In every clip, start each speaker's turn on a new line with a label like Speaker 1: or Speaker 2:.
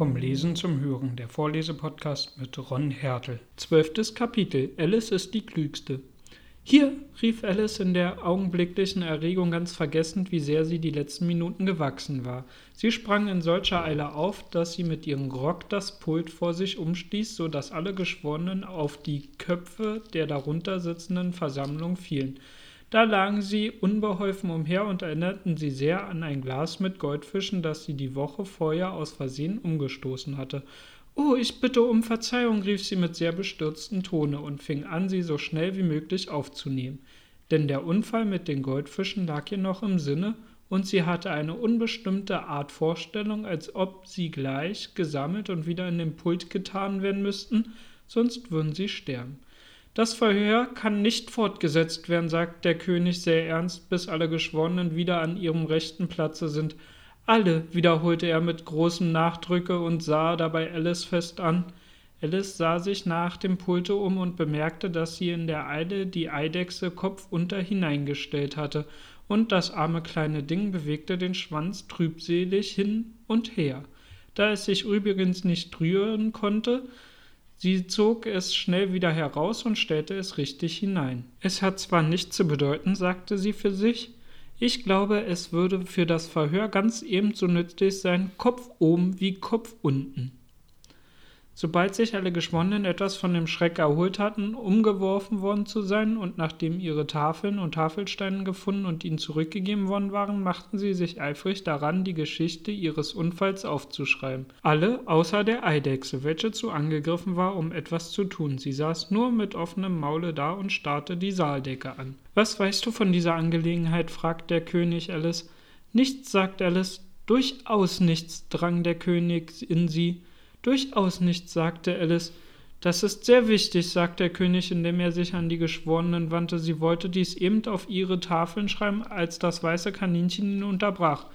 Speaker 1: Vom Lesen zum Hören, der Vorlesepodcast mit Ron Hertel. Zwölftes Kapitel. Alice ist die Klügste. Hier, rief Alice in der augenblicklichen Erregung ganz vergessend, wie sehr sie die letzten Minuten gewachsen war. Sie sprang in solcher Eile auf, dass sie mit ihrem Rock das Pult vor sich umstieß, so dass alle Geschworenen auf die Köpfe der darunter sitzenden Versammlung fielen. Da lagen sie unbeholfen umher und erinnerten sie sehr an ein Glas mit Goldfischen, das sie die Woche vorher aus Versehen umgestoßen hatte. Oh, ich bitte um Verzeihung, rief sie mit sehr bestürztem Tone und fing an, sie so schnell wie möglich aufzunehmen. Denn der Unfall mit den Goldfischen lag ihr noch im Sinne, und sie hatte eine unbestimmte Art Vorstellung, als ob sie gleich gesammelt und wieder in den Pult getan werden müssten, sonst würden sie sterben. Das Verhör kann nicht fortgesetzt werden, sagt der König sehr ernst, bis alle Geschworenen wieder an ihrem rechten Platze sind. Alle, wiederholte er mit großem Nachdrücke und sah dabei Alice fest an. Alice sah sich nach dem Pulte um und bemerkte, dass sie in der Eile die Eidechse kopfunter hineingestellt hatte, und das arme kleine Ding bewegte den Schwanz trübselig hin und her. Da es sich übrigens nicht rühren konnte, Sie zog es schnell wieder heraus und stellte es richtig hinein. Es hat zwar nichts zu bedeuten, sagte sie für sich, ich glaube, es würde für das Verhör ganz ebenso nützlich sein, Kopf oben wie Kopf unten. Sobald sich alle Geschworenen etwas von dem Schreck erholt hatten, umgeworfen worden zu sein, und nachdem ihre Tafeln und Tafelsteine gefunden und ihnen zurückgegeben worden waren, machten sie sich eifrig daran, die Geschichte ihres Unfalls aufzuschreiben. Alle, außer der Eidechse, welche zu angegriffen war, um etwas zu tun. Sie saß nur mit offenem Maule da und starrte die Saaldecke an. Was weißt du von dieser Angelegenheit? fragte der König Alice. Nichts, sagt Alice. Durchaus nichts, drang der König in sie. Durchaus nicht, sagte Alice. Das ist sehr wichtig, sagte der König, indem er sich an die Geschworenen wandte. Sie wollte dies eben auf ihre Tafeln schreiben, als das weiße Kaninchen ihn unterbrach.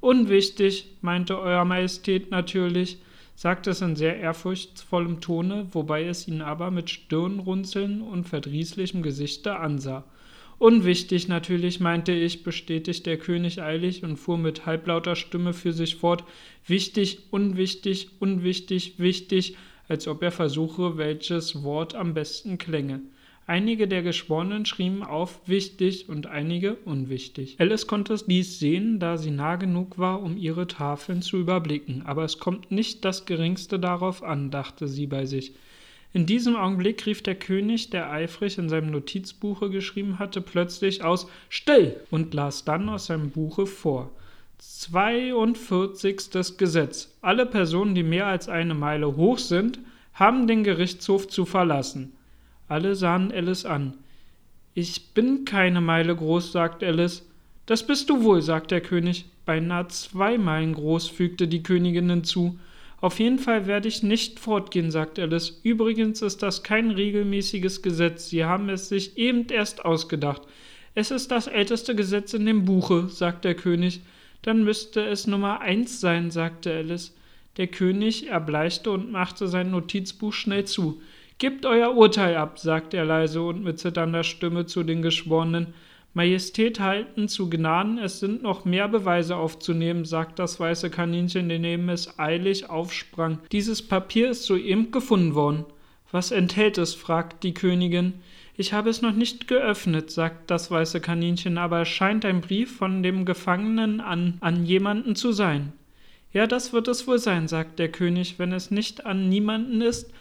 Speaker 1: Unwichtig, meinte Euer Majestät natürlich, sagte es in sehr ehrfurchtsvollem Tone, wobei es ihn aber mit Stirnrunzeln und verdrießlichem Gesichte ansah. Unwichtig natürlich, meinte ich, bestätigte der König eilig und fuhr mit halblauter Stimme für sich fort. Wichtig, unwichtig, unwichtig, wichtig, als ob er versuche, welches Wort am besten klänge. Einige der Geschworenen schrieben auf wichtig und einige unwichtig. Alice konnte dies sehen, da sie nah genug war, um ihre Tafeln zu überblicken, aber es kommt nicht das geringste darauf an, dachte sie bei sich. In diesem Augenblick rief der König, der eifrig in seinem Notizbuche geschrieben hatte, plötzlich aus Still und las dann aus seinem Buche vor. 42. Gesetz. Alle Personen, die mehr als eine Meile hoch sind, haben den Gerichtshof zu verlassen. Alle sahen Alice an. Ich bin keine Meile groß, sagte Alice. Das bist du wohl, sagte der König. Beinahe zwei Meilen groß, fügte die Königin hinzu. Auf jeden Fall werde ich nicht fortgehen, sagt Alice. Übrigens ist das kein regelmäßiges Gesetz. Sie haben es sich eben erst ausgedacht. Es ist das älteste Gesetz in dem Buche, sagt der König. Dann müsste es Nummer eins sein, sagte Alice. Der König erbleichte und machte sein Notizbuch schnell zu. Gebt euer Urteil ab, sagte er leise und mit zitternder Stimme zu den Geschworenen. Majestät halten zu Gnaden, es sind noch mehr Beweise aufzunehmen, sagt das weiße Kaninchen, indem es eilig aufsprang. Dieses Papier ist soeben gefunden worden. Was enthält es? fragt die Königin. Ich habe es noch nicht geöffnet, sagt das weiße Kaninchen, aber es scheint ein Brief von dem Gefangenen an, an jemanden zu sein. Ja, das wird es wohl sein, sagt der König, wenn es nicht an niemanden ist,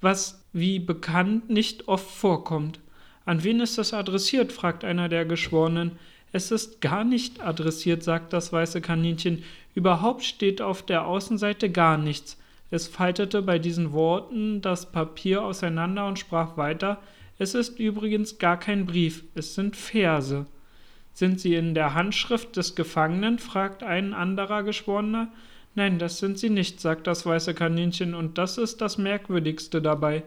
Speaker 1: was, wie bekannt, nicht oft vorkommt. An wen ist das adressiert? fragt einer der Geschworenen. Es ist gar nicht adressiert, sagt das weiße Kaninchen. Überhaupt steht auf der Außenseite gar nichts. Es faltete bei diesen Worten das Papier auseinander und sprach weiter. Es ist übrigens gar kein Brief, es sind Verse. Sind sie in der Handschrift des Gefangenen? fragt ein anderer Geschworener. Nein, das sind sie nicht, sagt das weiße Kaninchen, und das ist das Merkwürdigste dabei.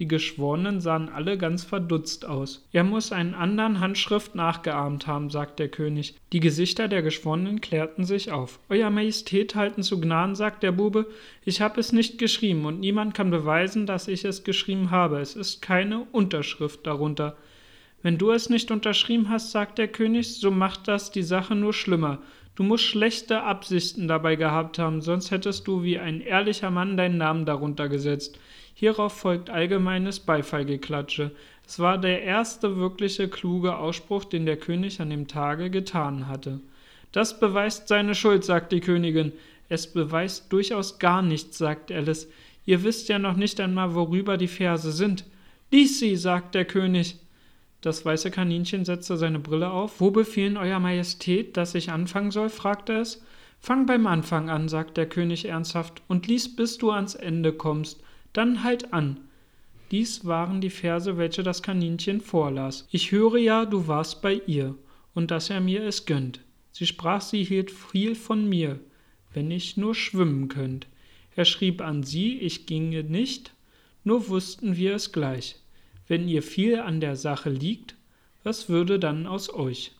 Speaker 1: Die Geschworenen sahen alle ganz verdutzt aus. Er muss einen anderen Handschrift nachgeahmt haben, sagt der König. Die Gesichter der Geschworenen klärten sich auf. Euer Majestät halten zu Gnaden, sagt der Bube. Ich habe es nicht geschrieben und niemand kann beweisen, dass ich es geschrieben habe. Es ist keine Unterschrift darunter. Wenn du es nicht unterschrieben hast, sagt der König, so macht das die Sache nur schlimmer. Du musst schlechte Absichten dabei gehabt haben, sonst hättest du wie ein ehrlicher Mann deinen Namen darunter gesetzt. Hierauf folgt allgemeines Beifallgeklatsche. Es war der erste wirkliche kluge Ausspruch, den der König an dem Tage getan hatte. Das beweist seine Schuld, sagt die Königin. Es beweist durchaus gar nichts, sagt Alice. Ihr wisst ja noch nicht einmal, worüber die Verse sind. Lies sie, sagt der König. Das weiße Kaninchen setzte seine Brille auf. Wo befehlen Euer Majestät, dass ich anfangen soll? fragte es. Fang beim Anfang an, sagt der König ernsthaft, und lies, bis du ans Ende kommst. Dann halt an. Dies waren die Verse, welche das Kaninchen vorlas. Ich höre ja, du warst bei ihr, und dass er mir es gönnt. Sie sprach, sie hielt viel von mir, wenn ich nur schwimmen könnt. Er schrieb an sie, ich ginge nicht, nur wussten wir es gleich. Wenn ihr viel an der Sache liegt, was würde dann aus euch?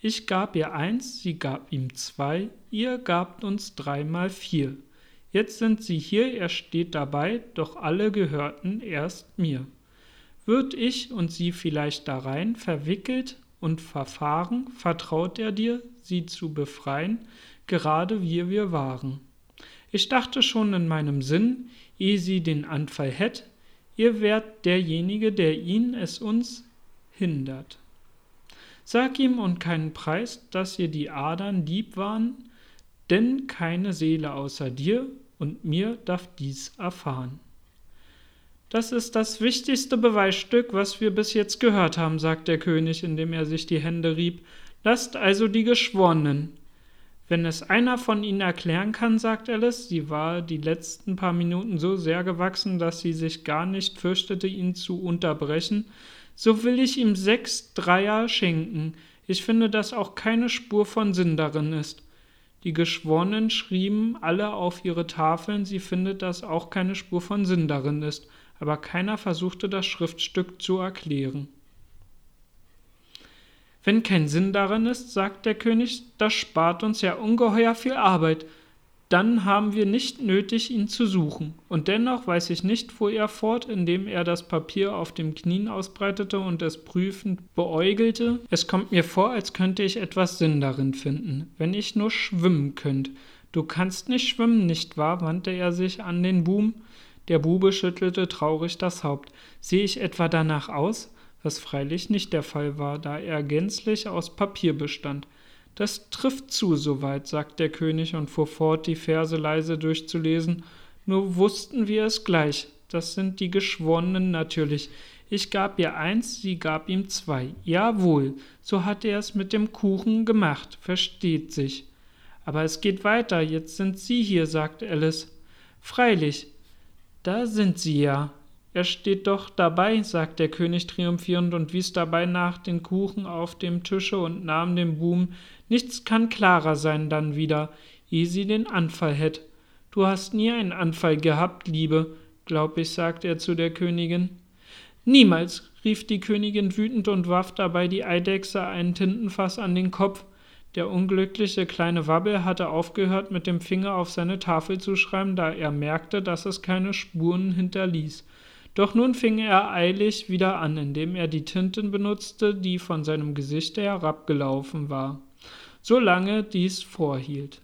Speaker 1: Ich gab ihr eins, sie gab ihm zwei, ihr gabt uns dreimal vier. Jetzt sind sie hier, er steht dabei, doch alle gehörten erst mir. Würd ich und sie vielleicht darein verwickelt und verfahren, vertraut er dir, sie zu befreien, gerade wie wir waren. Ich dachte schon in meinem Sinn, ehe sie den Anfall hätt, ihr wärt derjenige, der ihn es uns hindert. Sag ihm und keinen Preis, dass ihr die Adern lieb waren, denn keine Seele außer dir und mir darf dies erfahren. Das ist das wichtigste Beweisstück, was wir bis jetzt gehört haben, sagt der König, indem er sich die Hände rieb. Lasst also die Geschworenen wenn es einer von ihnen erklären kann, sagt Alice, sie war die letzten paar Minuten so sehr gewachsen, dass sie sich gar nicht fürchtete, ihn zu unterbrechen, so will ich ihm sechs Dreier schenken. Ich finde, dass auch keine Spur von Sinn darin ist. Die Geschworenen schrieben alle auf ihre Tafeln, sie findet, dass auch keine Spur von Sinn darin ist, aber keiner versuchte das Schriftstück zu erklären. Wenn kein Sinn darin ist, sagt der König, das spart uns ja ungeheuer viel Arbeit. Dann haben wir nicht nötig, ihn zu suchen. Und dennoch weiß ich nicht, fuhr er fort, indem er das Papier auf dem Knien ausbreitete und es prüfend beäugelte. Es kommt mir vor, als könnte ich etwas Sinn darin finden, wenn ich nur schwimmen könnte. Du kannst nicht schwimmen, nicht wahr? wandte er sich an den Buben. Der Bube schüttelte traurig das Haupt. Sehe ich etwa danach aus? was freilich nicht der Fall war, da er gänzlich aus Papier bestand. Das trifft zu soweit, sagt der König und fuhr fort, die Verse leise durchzulesen. Nur wussten wir es gleich. Das sind die Geschworenen natürlich. Ich gab ihr eins, sie gab ihm zwei. Jawohl, so hat er es mit dem Kuchen gemacht, versteht sich. Aber es geht weiter, jetzt sind Sie hier, sagt Alice. Freilich, da sind Sie ja. Er steht doch dabei, sagt der König triumphierend und wies dabei nach den Kuchen auf dem Tische und nahm den Buben. Nichts kann klarer sein dann wieder, ehe sie den Anfall hätt. Du hast nie einen Anfall gehabt, Liebe, glaub ich, sagte er zu der Königin. Niemals, rief die Königin wütend und warf dabei die Eidechse ein Tintenfass an den Kopf. Der unglückliche kleine Wabbel hatte aufgehört, mit dem Finger auf seine Tafel zu schreiben, da er merkte, dass es keine Spuren hinterließ. Doch nun fing er eilig wieder an, indem er die Tinten benutzte, die von seinem Gesichte herabgelaufen war, solange dies vorhielt.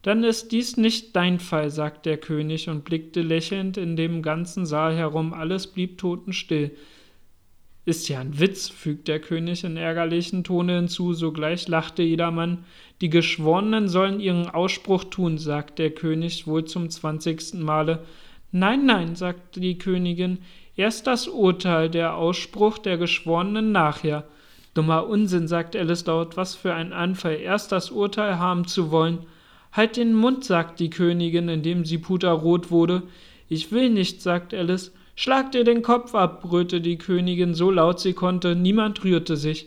Speaker 1: Dann ist dies nicht dein Fall, sagte der König und blickte lächelnd in dem ganzen Saal herum, alles blieb totenstill. Ist ja ein Witz, fügt der König in ärgerlichen Tone hinzu, sogleich lachte jedermann. Die Geschworenen sollen ihren Ausspruch tun, sagt der König wohl zum zwanzigsten Male. Nein, nein, sagte die Königin, erst das Urteil, der Ausspruch der Geschworenen nachher. Dummer Unsinn, sagte Alice laut, was für ein Anfall, erst das Urteil haben zu wollen. Halt den Mund, sagt die Königin, indem sie puterrot wurde. Ich will nicht, sagt Alice. Schlag dir den Kopf ab, brüllte die Königin so laut sie konnte, niemand rührte sich.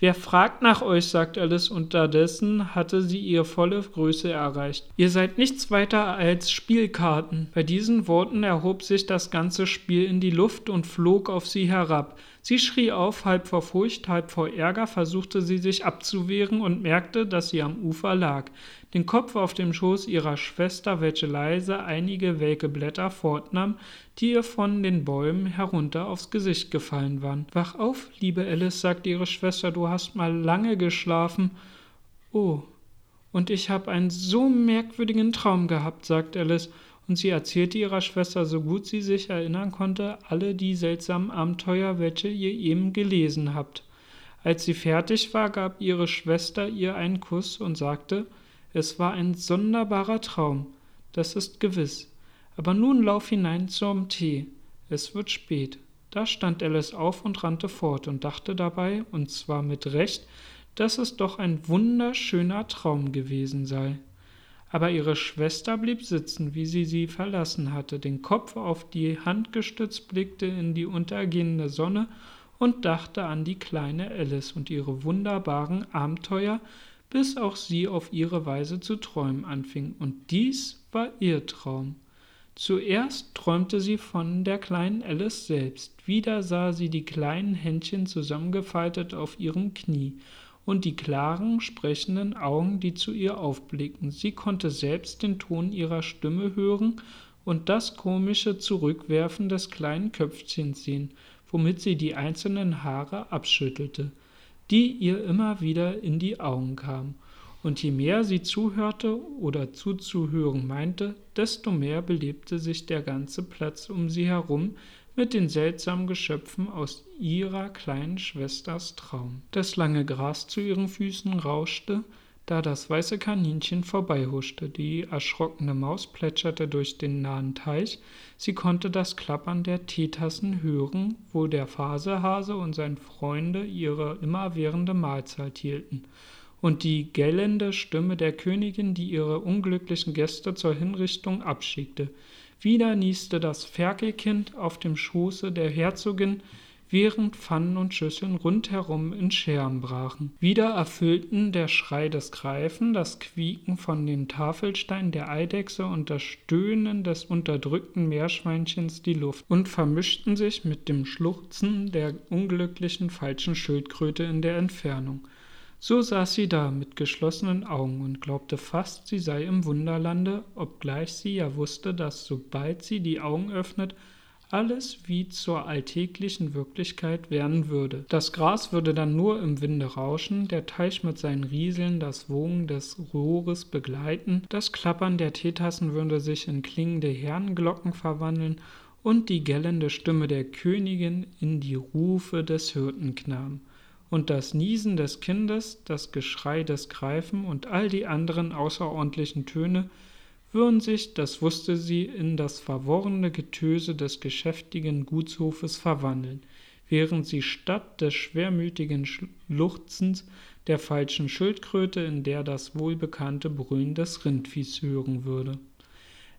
Speaker 1: Wer fragt nach euch, sagt Alice, unterdessen hatte sie ihre volle Größe erreicht. Ihr seid nichts weiter als Spielkarten. Bei diesen Worten erhob sich das ganze Spiel in die Luft und flog auf sie herab. Sie schrie auf, halb vor Furcht, halb vor Ärger, versuchte sie sich abzuwehren und merkte, dass sie am Ufer lag, den Kopf auf dem Schoß ihrer Schwester, welche leise einige welke Blätter fortnahm, die ihr von den Bäumen herunter aufs Gesicht gefallen waren. Wach auf, liebe Alice, sagte ihre Schwester, du hast mal lange geschlafen. Oh, und ich habe einen so merkwürdigen Traum gehabt, sagte Alice, und sie erzählte ihrer Schwester, so gut sie sich erinnern konnte, alle die seltsamen Abenteuer, welche ihr eben gelesen habt. Als sie fertig war, gab ihre Schwester ihr einen Kuss und sagte, es war ein sonderbarer Traum, das ist gewiss. Aber nun lauf hinein zum Tee, es wird spät. Da stand Alice auf und rannte fort und dachte dabei, und zwar mit Recht, dass es doch ein wunderschöner Traum gewesen sei aber ihre Schwester blieb sitzen, wie sie sie verlassen hatte, den Kopf auf die Hand gestützt, blickte in die untergehende Sonne und dachte an die kleine Alice und ihre wunderbaren Abenteuer, bis auch sie auf ihre Weise zu träumen anfing, und dies war ihr Traum. Zuerst träumte sie von der kleinen Alice selbst, wieder sah sie die kleinen Händchen zusammengefaltet auf ihrem Knie, und die klaren, sprechenden Augen, die zu ihr aufblickten. Sie konnte selbst den Ton ihrer Stimme hören und das komische Zurückwerfen des kleinen Köpfchens sehen, womit sie die einzelnen Haare abschüttelte, die ihr immer wieder in die Augen kamen. Und je mehr sie zuhörte oder zuzuhören meinte, desto mehr belebte sich der ganze Platz um sie herum mit den seltsamen Geschöpfen aus ihrer kleinen Schwesters Traum. Das lange Gras zu ihren Füßen rauschte, da das weiße Kaninchen vorbeihuschte. Die erschrockene Maus plätscherte durch den nahen Teich. Sie konnte das Klappern der Teetassen hören, wo der Fasehase und seine Freunde ihre immerwährende Mahlzeit hielten. Und die gellende Stimme der Königin, die ihre unglücklichen Gäste zur Hinrichtung abschickte. Wieder nieste das Ferkelkind auf dem Schoße der Herzogin, während Pfannen und Schüsseln rundherum in Scheren brachen. Wieder erfüllten der Schrei des Greifen, das Quieken von den Tafelsteinen der Eidechse und das Stöhnen des unterdrückten Meerschweinchens die Luft und vermischten sich mit dem Schluchzen der unglücklichen falschen Schildkröte in der Entfernung. So saß sie da mit geschlossenen Augen und glaubte fast, sie sei im Wunderlande, obgleich sie ja wusste, dass sobald sie die Augen öffnet, alles wie zur alltäglichen Wirklichkeit werden würde. Das Gras würde dann nur im Winde rauschen, der Teich mit seinen Rieseln das Wogen des Rohres begleiten, das Klappern der Teetassen würde sich in klingende Herrenglocken verwandeln und die gellende Stimme der Königin in die Rufe des Hirtenknaben und das Niesen des Kindes, das Geschrei des Greifen und all die anderen außerordentlichen Töne würden sich, das wusste sie, in das verworrene Getöse des geschäftigen Gutshofes verwandeln, während sie statt des schwermütigen Schluchzens der falschen Schildkröte in der das wohlbekannte Brüllen des Rindviehs hören würde.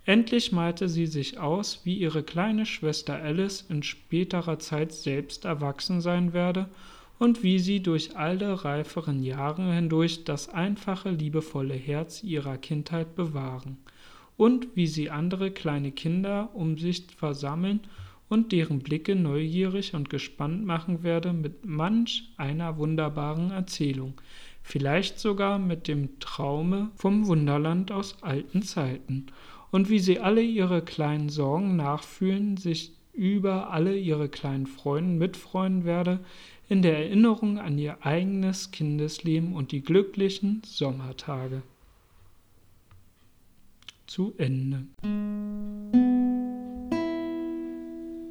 Speaker 1: Endlich malte sie sich aus, wie ihre kleine Schwester Alice in späterer Zeit selbst erwachsen sein werde und wie sie durch alle reiferen Jahre hindurch das einfache, liebevolle Herz ihrer Kindheit bewahren, und wie sie andere kleine Kinder um sich versammeln und deren Blicke neugierig und gespannt machen werde mit manch einer wunderbaren Erzählung, vielleicht sogar mit dem Traume vom Wunderland aus alten Zeiten, und wie sie alle ihre kleinen Sorgen nachfühlen, sich über alle ihre kleinen Freunde mitfreuen werde, in der Erinnerung an ihr eigenes Kindesleben und die glücklichen Sommertage. Zu Ende.